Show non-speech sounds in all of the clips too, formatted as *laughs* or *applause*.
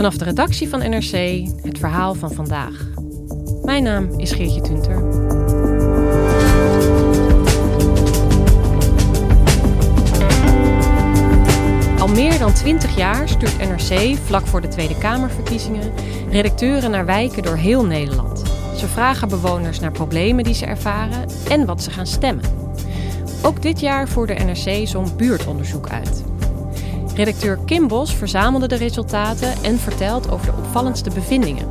Vanaf de redactie van NRC het verhaal van vandaag. Mijn naam is Geertje Tunter. Al meer dan 20 jaar stuurt NRC, vlak voor de Tweede Kamerverkiezingen, redacteuren naar wijken door heel Nederland. Ze vragen bewoners naar problemen die ze ervaren en wat ze gaan stemmen. Ook dit jaar voerde NRC zo'n buurtonderzoek uit. Redacteur Kim Bos verzamelde de resultaten en vertelt over de opvallendste bevindingen.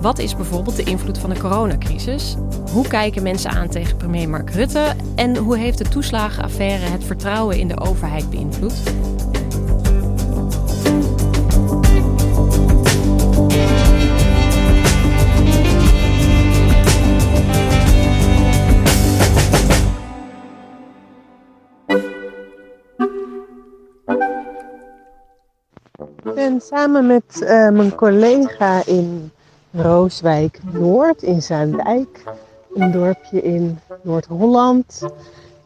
Wat is bijvoorbeeld de invloed van de coronacrisis? Hoe kijken mensen aan tegen premier Mark Rutte? En hoe heeft de toeslagenaffaire het vertrouwen in de overheid beïnvloed? Ben samen met uh, mijn collega in Rooswijk Noord in Zaandijk, een dorpje in Noord-Holland.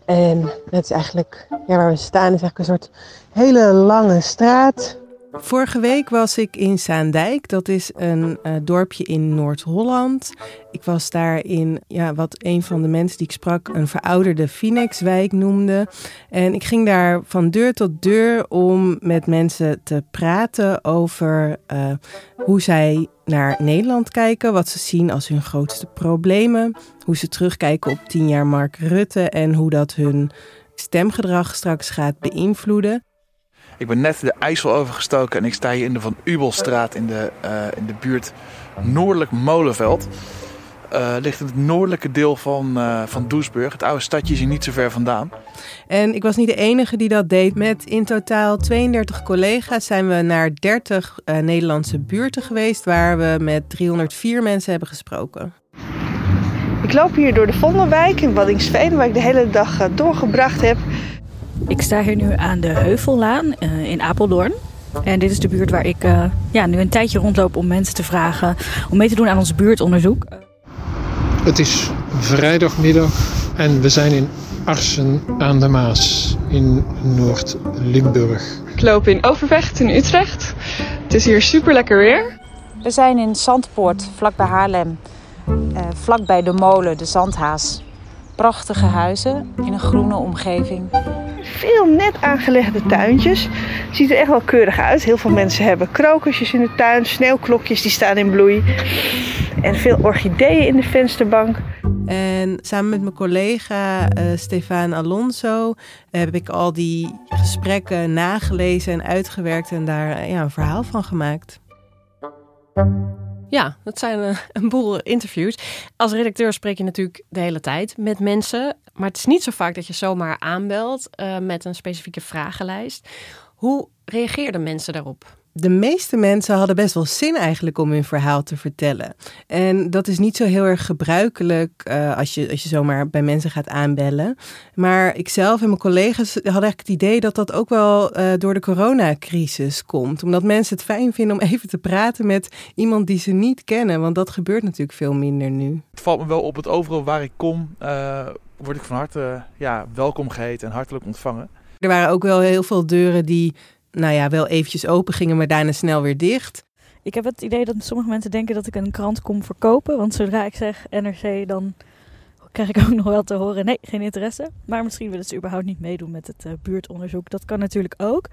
En dat is eigenlijk, ja, waar we staan, is eigenlijk een soort hele lange straat. Vorige week was ik in Zaandijk. Dat is een uh, dorpje in Noord-Holland. Ik was daar in ja, wat een van de mensen die ik sprak een verouderde Phoenixwijk noemde. En ik ging daar van deur tot deur om met mensen te praten over uh, hoe zij naar Nederland kijken, wat ze zien als hun grootste problemen, hoe ze terugkijken op tien jaar Mark Rutte en hoe dat hun stemgedrag straks gaat beïnvloeden. Ik ben net de IJssel overgestoken en ik sta hier in de Van Ubelstraat in de, uh, in de buurt Noordelijk Molenveld. Uh, ligt in het noordelijke deel van, uh, van Doesburg. Het oude stadje is hier niet zo ver vandaan. En ik was niet de enige die dat deed. Met in totaal 32 collega's zijn we naar 30 uh, Nederlandse buurten geweest... waar we met 304 mensen hebben gesproken. Ik loop hier door de Vondelwijk in Waddingsveen... waar ik de hele dag doorgebracht heb. Ik sta hier nu aan de Heuvellaan in Apeldoorn. En dit is de buurt waar ik ja, nu een tijdje rondloop om mensen te vragen... om mee te doen aan ons buurtonderzoek. Het is vrijdagmiddag en we zijn in Arsen aan de Maas in Noord-Limburg. Ik loop in Overvecht in Utrecht. Het is hier super lekker weer. We zijn in Zandpoort, vlakbij Haarlem. Uh, vlakbij de molen, de Zandhaas. Prachtige huizen in een groene omgeving. Veel net aangelegde tuintjes. Ziet er echt wel keurig uit. Heel veel mensen hebben krokusjes in de tuin, sneeuwklokjes die staan in bloei. En veel orchideeën in de vensterbank. En samen met mijn collega uh, Stefan Alonso heb ik al die gesprekken nagelezen en uitgewerkt en daar uh, ja, een verhaal van gemaakt. Ja, dat zijn uh, een boel interviews. Als redacteur spreek je natuurlijk de hele tijd met mensen. Maar het is niet zo vaak dat je zomaar aanbelt met een specifieke vragenlijst. Hoe reageerden mensen daarop? De meeste mensen hadden best wel zin eigenlijk om hun verhaal te vertellen. En dat is niet zo heel erg gebruikelijk uh, als, je, als je zomaar bij mensen gaat aanbellen. Maar ik zelf en mijn collega's hadden eigenlijk het idee dat dat ook wel uh, door de coronacrisis komt. Omdat mensen het fijn vinden om *laughs* even te praten met iemand die ze niet kennen. Want dat gebeurt natuurlijk veel minder nu. Het valt me wel op het overal waar ik kom, uh, word ik van harte ja, welkom geheten en hartelijk ontvangen. Er waren ook wel heel veel deuren die nou ja, wel eventjes open gingen, maar daarna snel weer dicht. Ik heb het idee dat sommige mensen denken dat ik een krant kom verkopen. Want zodra ik zeg NRC, dan krijg ik *laughs* ook nog wel te horen: nee, geen interesse. Maar misschien willen ze überhaupt niet meedoen met het uh, buurtonderzoek. Dat kan natuurlijk ook.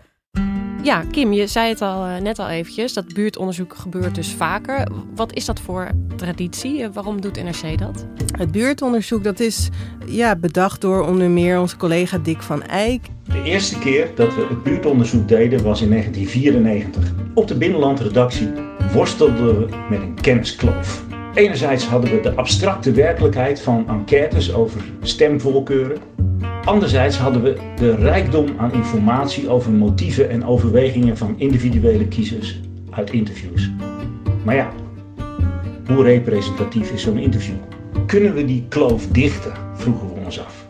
Ja, Kim, je zei het al uh, net al eventjes. Dat buurtonderzoek gebeurt dus vaker. Wat is dat voor traditie? Uh, waarom doet NRC dat? Het buurtonderzoek dat is ja, bedacht door onder meer onze collega Dick van Eyck. De eerste keer dat we het buurtonderzoek deden was in 1994. Op de binnenlandredactie worstelden we met een kenniskloof. Enerzijds hadden we de abstracte werkelijkheid van enquêtes over stemvoorkeuren. Anderzijds hadden we de rijkdom aan informatie over motieven en overwegingen van individuele kiezers uit interviews. Maar ja, hoe representatief is zo'n interview? Kunnen we die kloof dichten? vroegen we ons af.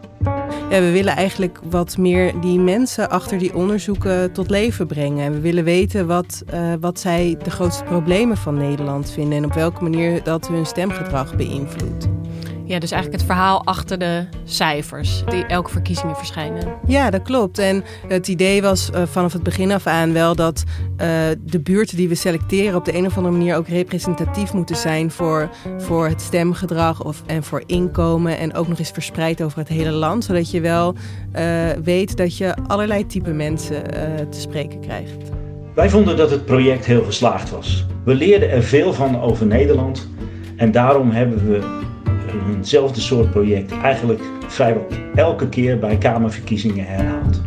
Ja, we willen eigenlijk wat meer die mensen achter die onderzoeken tot leven brengen. We willen weten wat, uh, wat zij de grootste problemen van Nederland vinden en op welke manier dat hun stemgedrag beïnvloedt. Ja, dus eigenlijk het verhaal achter de cijfers die elke verkiezingen verschijnen. Ja, dat klopt. En het idee was uh, vanaf het begin af aan wel dat uh, de buurten die we selecteren op de een of andere manier ook representatief moeten zijn voor, voor het stemgedrag of, en voor inkomen. En ook nog eens verspreid over het hele land. Zodat je wel uh, weet dat je allerlei type mensen te spreken krijgt. Wij vonden dat het project heel geslaagd was. We leerden er veel van over Nederland. En daarom hebben we eenzelfde soort project eigenlijk vrijwel elke keer bij Kamerverkiezingen herhaald.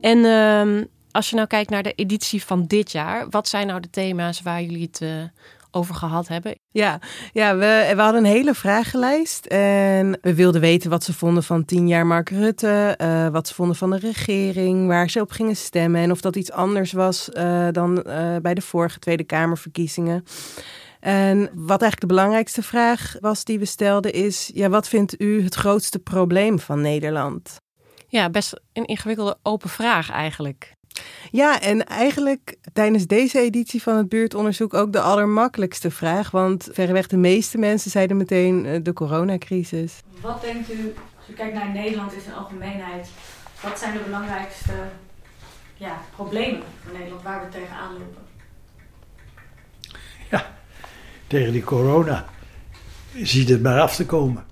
En uh, als je nou kijkt naar de editie van dit jaar, wat zijn nou de thema's waar jullie het uh, over gehad hebben? Ja, ja we, we hadden een hele vragenlijst en we wilden weten wat ze vonden van tien jaar Mark Rutte, uh, wat ze vonden van de regering, waar ze op gingen stemmen en of dat iets anders was uh, dan bij de vorige Tweede Kamerverkiezingen. En wat eigenlijk de belangrijkste vraag was die we stelden is: ja, wat vindt u het grootste probleem van Nederland? Ja, best een ingewikkelde open vraag eigenlijk. Ja, en eigenlijk tijdens deze editie van het buurtonderzoek ook de allermakkelijkste vraag. Want verreweg de meeste mensen zeiden meteen uh, de coronacrisis. Wat denkt u, als u kijkt naar Nederland in zijn algemeenheid, wat zijn de belangrijkste ja, problemen van Nederland waar we tegenaan lopen? Ja, tegen die corona. Ziet het maar af te komen.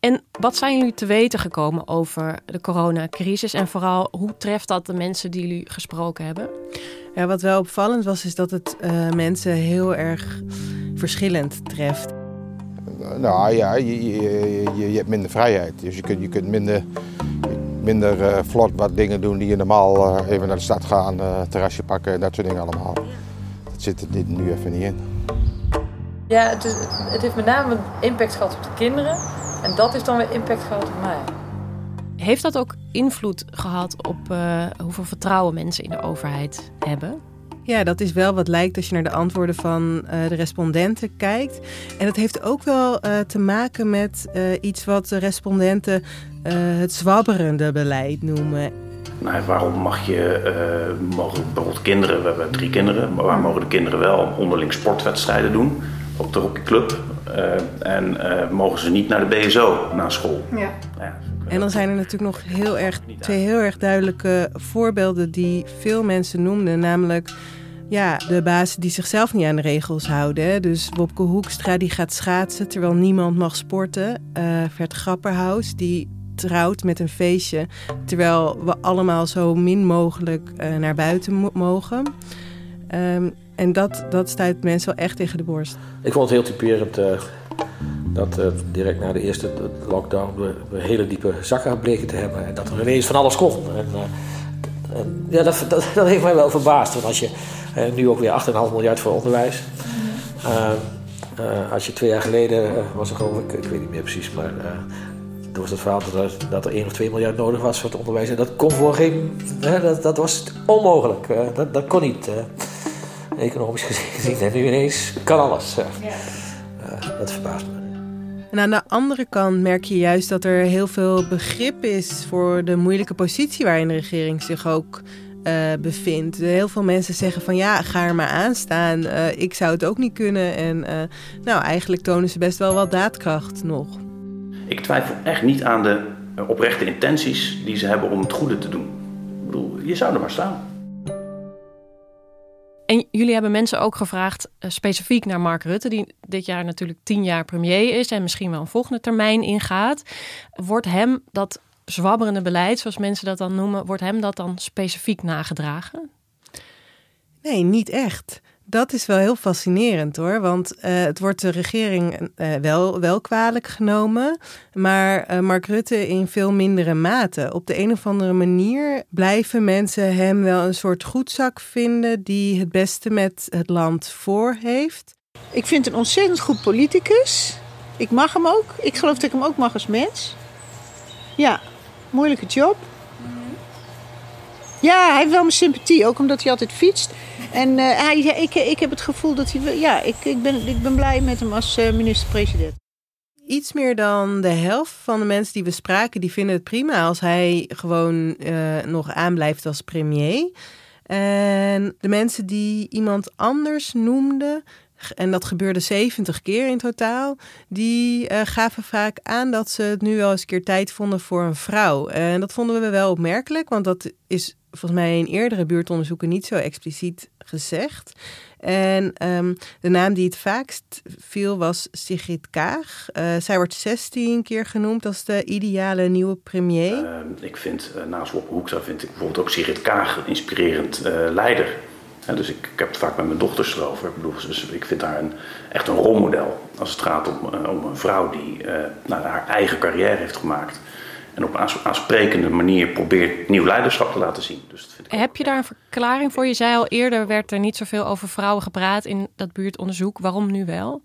En wat zijn jullie te weten gekomen over de coronacrisis? En vooral, hoe treft dat de mensen die jullie gesproken hebben? Ja, wat wel opvallend was, is dat het uh, mensen heel erg verschillend treft. Nou ja, je, je, je, je hebt minder vrijheid. Dus je kunt, je kunt minder, minder uh, vlot wat dingen doen die je normaal uh, even naar de stad gaan, terrasje pakken, dat soort dingen allemaal zit er dit nu even niet in. Ja, het, is, het heeft met name impact gehad op de kinderen. En dat is dan weer impact gehad op mij. Heeft dat ook invloed gehad op uh, hoeveel vertrouwen mensen in de overheid hebben? Ja, dat is wel wat lijkt als je naar de antwoorden van uh, de respondenten kijkt. En dat heeft ook wel uh, te maken met iets wat de respondenten het zwabberende beleid noemen. Nou, waarom mag je, uh, mogen bijvoorbeeld kinderen, we hebben drie kinderen, maar waar mogen de kinderen wel onderling sportwedstrijden doen op de hockeyclub? Uh, en uh, mogen ze niet naar de BSO na school? Ja. ja en dan zijn er natuurlijk nog heel erg, twee heel erg duidelijke voorbeelden die veel mensen noemden. Namelijk ja, de bazen die zichzelf niet aan de regels houden. Dus Wopke Hoekstra die gaat schaatsen terwijl niemand mag sporten. Uh, Vert Grapperhaus die trouwt met een feestje. Terwijl we allemaal zo min mogelijk uh, naar buiten mogen. Um, en dat, dat stuit mensen wel echt tegen de borst. Ik vond het heel typerend uh, dat uh, direct na de eerste lockdown we, hele diepe zakken bleken te hebben. En dat er ineens van alles kon. En, en ja, dat, dat, heeft mij wel verbaasd. Want als je nu ook weer 8,5 miljard voor onderwijs. als je twee jaar geleden was er gewoon, ik, ik weet niet meer precies, maar toen was het verhaal dat er, dat er 1 of 2 miljard nodig was voor het onderwijs. En dat kon voor geen. Hè, dat, dat was onmogelijk. dat, dat kon niet. economisch gezien. *laughs* En nu ineens kan alles. Ja. Uh, dat verbaast me. En aan de andere kant merk je juist dat er heel veel begrip is voor de moeilijke positie waarin de regering zich ook uh, bevindt. Heel veel mensen zeggen van ja, ga er maar aan staan. Uh, ik zou het ook niet kunnen. En nou, eigenlijk tonen ze best wel wat daadkracht nog. Ik twijfel echt niet aan de oprechte intenties die ze hebben om het goede te doen. Ik bedoel, je zou er maar staan. En jullie hebben mensen ook gevraagd, uh, specifiek naar Mark Rutte, die dit jaar natuurlijk tien jaar premier is en misschien wel een volgende termijn ingaat. Wordt hem dat zwabberende beleid, zoals mensen dat dan noemen, wordt hem dat dan specifiek nagedragen? Nee, niet echt. Dat is wel heel fascinerend hoor, want uh, het wordt de regering uh, wel, wel kwalijk genomen, maar uh, Mark Rutte in veel mindere mate. Op de een of andere manier blijven mensen hem wel een soort goedzak vinden die het beste met het land voor heeft. Ik vind een ontzettend goed politicus. Ik mag hem ook. Ik geloof dat ik hem ook mag als mens. Ja, moeilijke job. Ja, hij heeft wel mijn sympathie, ook omdat hij altijd fietst. En uh, hij, ik, ik heb het gevoel dat hij... Ja, ik, ik, ben, ik ben blij met hem als uh, minister-president. Iets meer dan de helft van de mensen die we spraken... die vinden het prima als hij gewoon uh, nog aanblijft als premier. En de mensen die iemand anders noemden... en dat gebeurde 70 keer in totaal... die gaven vaak aan dat ze het nu wel eens een keer tijd vonden voor een vrouw. En dat vonden we wel opmerkelijk, want dat is volgens mij in eerdere buurtonderzoeken niet zo expliciet gezegd. En um, de naam die het vaakst viel was Sigrid Kaag. Uh, zij wordt 16 keer genoemd als de ideale nieuwe premier. Uh, ik vind, uh, naast Wopke Hoekstra vind ik bijvoorbeeld ook Sigrid Kaag een inspirerend leider. dus ik, ik, heb het vaak met mijn dochters erover. Ik, bedoel, dus ik vind haar een, echt een rolmodel als het gaat om, om een vrouw die nou, haar eigen carrière heeft gemaakt en op een aansprekende manier probeert nieuw leiderschap te laten zien. Dus dat vind ik Heb je daar een verklaring voor? Je zei al eerder werd er niet zoveel over vrouwen gepraat in dat buurtonderzoek. Waarom nu wel?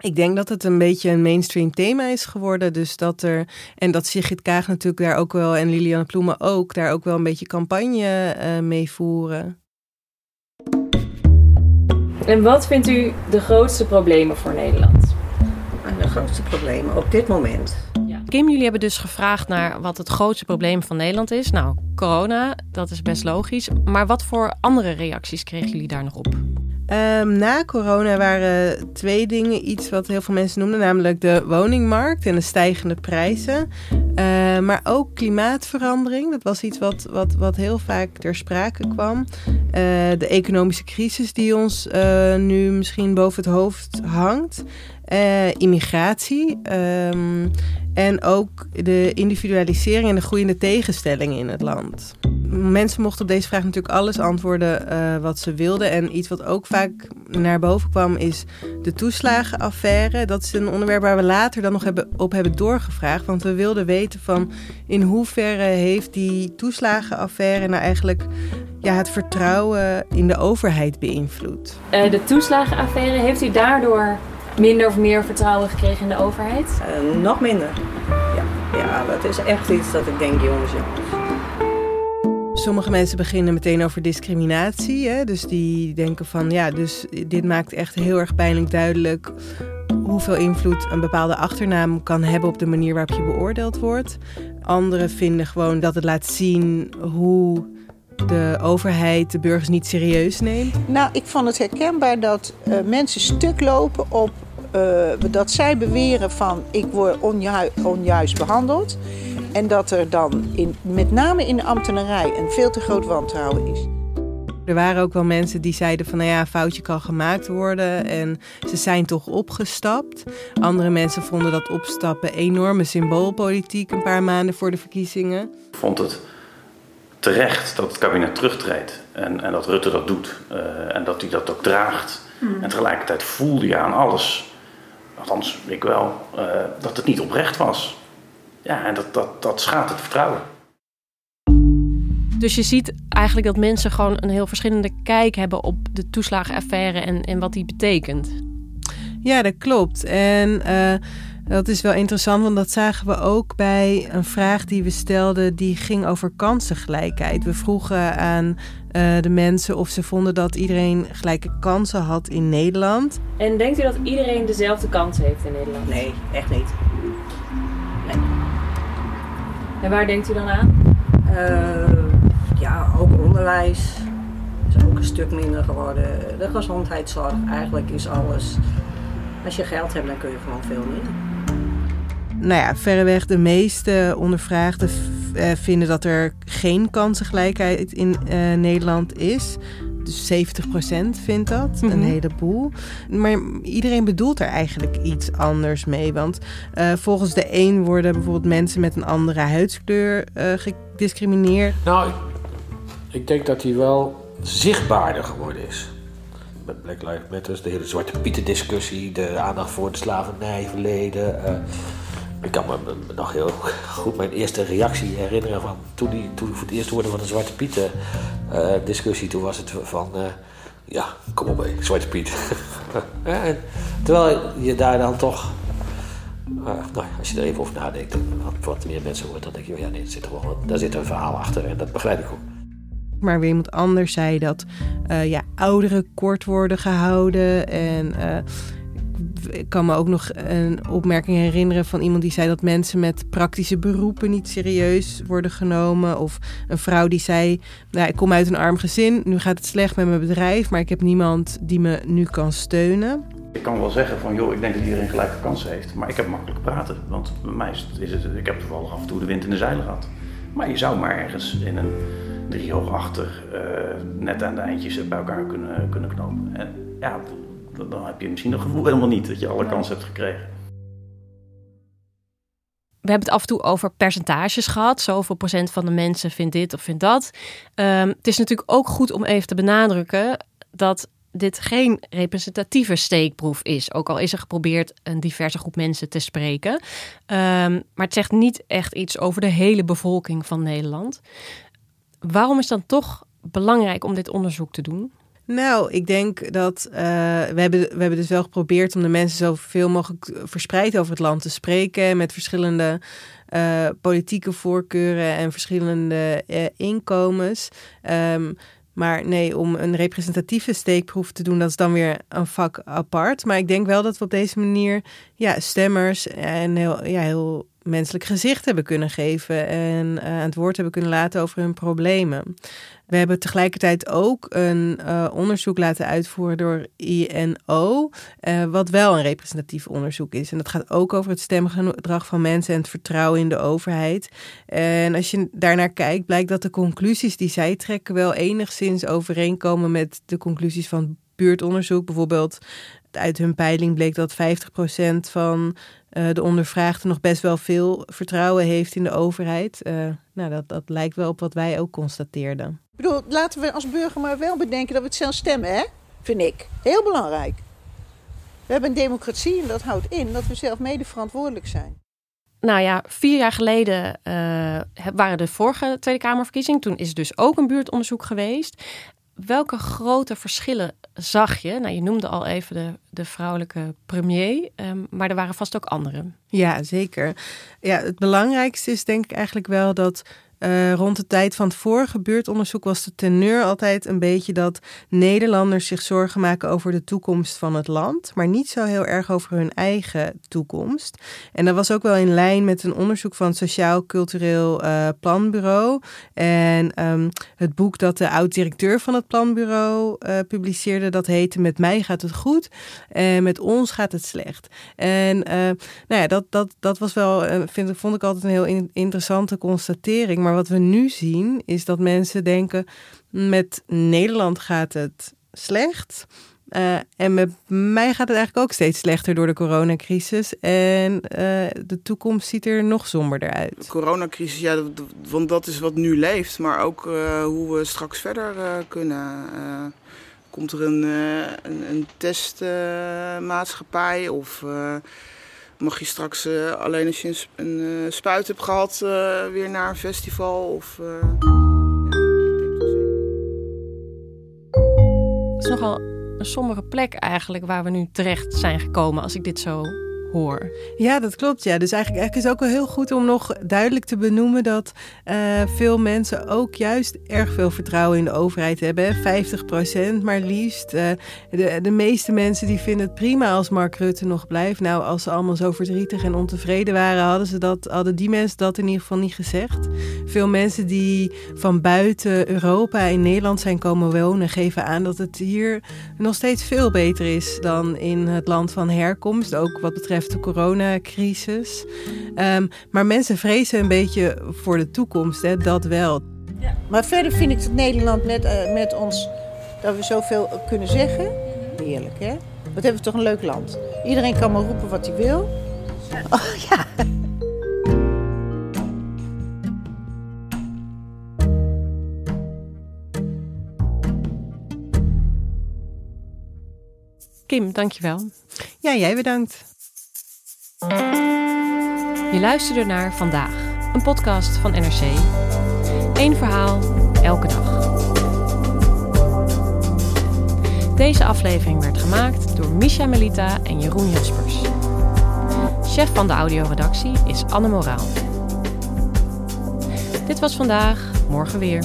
Ik denk dat het een beetje een mainstream thema is geworden. Dus dat er, en dat Sigrid Kaag natuurlijk daar ook wel, en Liliane Ploemen ook, daar ook wel een beetje campagne uh, mee voeren. En wat vindt u de grootste problemen voor Nederland? De grootste problemen op dit moment. Kim, jullie hebben dus gevraagd naar wat het grootste probleem van Nederland is. Nou, corona, dat is best logisch. Maar wat voor andere reacties kregen jullie daar nog op? Um, na corona waren twee dingen iets wat heel veel mensen noemden, namelijk de woningmarkt en de stijgende prijzen. Uh, maar ook klimaatverandering, dat was iets wat, wat, wat heel vaak ter sprake kwam. Uh, de economische crisis die ons uh, nu misschien boven het hoofd hangt. immigratie. Um, en ook de individualisering en de groeiende tegenstellingen in het land. Mensen mochten op deze vraag natuurlijk alles antwoorden uh, wat ze wilden. En iets wat ook vaak naar boven kwam is de toeslagenaffaire. Dat is een onderwerp waar we later dan nog hebben, op hebben doorgevraagd. Want we wilden weten van in hoeverre heeft die toeslagenaffaire nou eigenlijk ja, het vertrouwen in de overheid beïnvloed. Uh, de toeslagenaffaire, heeft u daardoor minder of meer vertrouwen gekregen in de overheid? Uh, nog minder. Ja. ja, dat is echt iets dat ik denk, jongens, jongens. Sommige mensen beginnen meteen over discriminatie. Hè? Dus die denken van ja, dus dit maakt echt heel erg pijnlijk duidelijk hoeveel invloed een bepaalde achternaam kan hebben op de manier waarop je beoordeeld wordt. Anderen vinden gewoon dat het laat zien hoe de overheid de burgers niet serieus neemt. Nou, ik vond het herkenbaar dat uh, mensen stuk lopen op dat zij beweren van ik word onju onjuist behandeld. En dat er dan in, met name in de ambtenarij een veel te groot wantrouwen is. Er waren ook wel mensen die zeiden van nou ja, een foutje kan gemaakt worden en ze zijn toch opgestapt. Andere mensen vonden dat opstappen enorme symboolpolitiek een paar maanden voor de verkiezingen. Ik vond het terecht dat het kabinet terugtreedt en, en dat Rutte dat doet uh, en dat hij dat ook draagt. Hmm. En tegelijkertijd voelde je aan alles althans ik wel, uh, dat het niet oprecht was. Ja, en dat, dat, dat schaadt het vertrouwen. Dus je ziet eigenlijk dat mensen gewoon een heel verschillende kijk hebben op de toeslagenaffaire en, en wat die betekent. Ja, dat klopt. En uh, dat is wel interessant, want dat zagen we ook bij een vraag die we stelden, die ging over kansengelijkheid. We vroegen aan uh, de mensen of ze vonden dat iedereen gelijke kansen had in Nederland. En denkt u dat iedereen dezelfde kans heeft in Nederland? Nee, echt niet. Nee. En waar denkt u dan aan? Uh, ja, ook onderwijs is ook een stuk minder geworden. De gezondheidszorg, eigenlijk is alles. Als je geld hebt, dan kun je gewoon veel meer nou ja, verreweg de meeste ondervraagden uh, vinden dat er geen kansengelijkheid in uh, Nederland is. Dus 70% vindt dat, mm -hmm. een heleboel. Maar iedereen bedoelt er eigenlijk iets anders mee. Want uh, volgens de een worden bijvoorbeeld mensen met een andere huidskleur gediscrimineerd. Nou, ik denk dat hij wel zichtbaarder geworden is met Black Lives Matter, de hele Zwarte Pieten discussie, de aandacht voor het slavernijverleden. Uh, ik kan me nog heel goed mijn eerste reactie herinneren van toen, die, toen voor het eerst hoorde van de Zwarte Pieten uh, discussie. Toen was het van, uh, ja, kom op mee, Zwarte Piet. *laughs* ja, terwijl je daar dan toch nou, als je er even over nadenkt en wat, wat meer mensen hoort, dan denk je, oh ja, nee, wel, daar zit een verhaal achter en dat begrijp ik ook. Maar weer iemand anders zei dat ja, ouderen kort worden gehouden. En ik kan me ook nog een opmerking herinneren van iemand die zei dat mensen met praktische beroepen niet serieus worden genomen. Of een vrouw die zei: nou, Ik kom uit een arm gezin, nu gaat het slecht met mijn bedrijf, maar ik heb niemand die me nu kan steunen. Ik kan wel zeggen van joh, ik denk dat iedereen gelijke kansen heeft. Maar ik heb makkelijk praten. Want bij mij is het, ik heb toevallig af en toe de wind in de zeilen gehad. Maar je zou maar ergens in een driehoog achter uh, net aan de eindjes bij elkaar kunnen, kunnen knopen. En ja, dan heb je misschien het gevoel helemaal niet dat je alle kansen hebt gekregen. We hebben het af en toe over percentages gehad. Zoveel procent van de mensen vindt dit of vindt dat. Um, het is natuurlijk ook goed om even te benadrukken dat dit geen representatieve steekproef is. Ook al is er geprobeerd een diverse groep mensen te spreken. Um, maar het zegt niet echt iets over de hele bevolking van Nederland. Waarom is dan toch belangrijk om dit onderzoek te doen? Nou, ik denk dat uh, we, hebben, we hebben dus wel geprobeerd om de mensen zoveel mogelijk verspreid over het land te spreken. Met verschillende uh, politieke voorkeuren en verschillende uh, inkomens. Um, maar nee, om een representatieve steekproef te doen, dat is dan weer een vak apart. Maar ik denk wel dat we op deze manier ja, stemmers en heel, ja, heel menselijk gezicht hebben kunnen geven en uh, aan het woord hebben kunnen laten over hun problemen. We hebben tegelijkertijd ook een uh, onderzoek laten uitvoeren door INO, eh, wat wel een representatief onderzoek is. En dat gaat ook over het stemgedrag van mensen en het vertrouwen in de overheid. En als je daarnaar kijkt, blijkt dat de conclusies die zij trekken wel enigszins overeenkomen met de conclusies van buurtonderzoek. Bijvoorbeeld uit hun peiling bleek dat 50% van uh, de ondervraagde nog best wel veel vertrouwen heeft in de overheid. Uh, nou, dat, dat lijkt wel op wat wij ook constateerden. Ik bedoel, laten we als burger maar wel bedenken dat we het zelf stemmen, hè? Vind ik. Heel belangrijk. We hebben een democratie en dat houdt in dat we zelf mede verantwoordelijk zijn. Nou ja, vier jaar geleden uh, waren de vorige Tweede Kamerverkiezingen. Toen is dus ook een buurtonderzoek geweest welke grote verschillen zag je? Nou, je noemde al even de, de vrouwelijke premier, um, maar er waren vast ook andere. Ja, zeker. Ja, het belangrijkste is denk ik eigenlijk wel dat uh, rond de tijd van het vorige buurtonderzoek was de teneur altijd een beetje dat Nederlanders zich zorgen maken over de toekomst van het land, maar niet zo heel erg over hun eigen toekomst. En dat was ook wel in lijn met een onderzoek van het Sociaal Cultureel uh, Planbureau. En um, het boek dat de oud-directeur van het planbureau uh, publiceerde, dat heette Met mij gaat het goed en met ons gaat het slecht. En nou ja, dat, dat, dat was wel, vind, vond ik altijd een heel in, interessante constatering. Maar wat we nu zien is dat mensen denken: met Nederland gaat het slecht. Uh, en met mij gaat het eigenlijk ook steeds slechter door de coronacrisis. En uh, de toekomst ziet er nog somberder uit. De coronacrisis, ja, want dat is wat nu leeft. Maar ook uh, hoe we straks verder kunnen. komt er een, een, een testmaatschappij of mag je straks uh, alleen als je een, uh, spuit hebt gehad uh, weer naar een festival? Of, Het is nogal een sombere plek eigenlijk waar we nu terecht zijn gekomen als ik dit zo hoor. Ja, dat klopt. Ja. Dus eigenlijk, is het ook wel heel goed om nog duidelijk te benoemen dat uh, veel mensen ook juist erg veel vertrouwen in de overheid hebben. 50 procent maar liefst. Uh, de, de meeste mensen die vinden het prima als Mark Rutte nog blijft. Nou, als ze allemaal zo verdrietig en ontevreden waren, hadden, ze dat, hadden die mensen dat in ieder geval niet gezegd. Veel mensen die van buiten Europa in Nederland zijn komen wonen, geven aan dat het hier nog steeds veel beter is dan in het land van herkomst. Ook wat betreft de coronacrisis. Um, maar mensen vrezen een beetje voor de toekomst, hè, dat wel. Ja. Maar verder vind ik het Nederland met, uh, met ons, dat we zoveel kunnen zeggen. Heerlijk, hè? Wat hebben we toch een leuk land. Iedereen kan maar roepen wat hij wil. Ja. Oh, ja. Kim, dankjewel. Ja, jij bedankt. Je luisterde naar Vandaag, een podcast van NRC. Eén verhaal, elke dag. Deze aflevering werd gemaakt door Misha Melita en Jeroen Jaspers. Chef van de audioredactie is Anne Moraal. Dit was vandaag, morgen weer.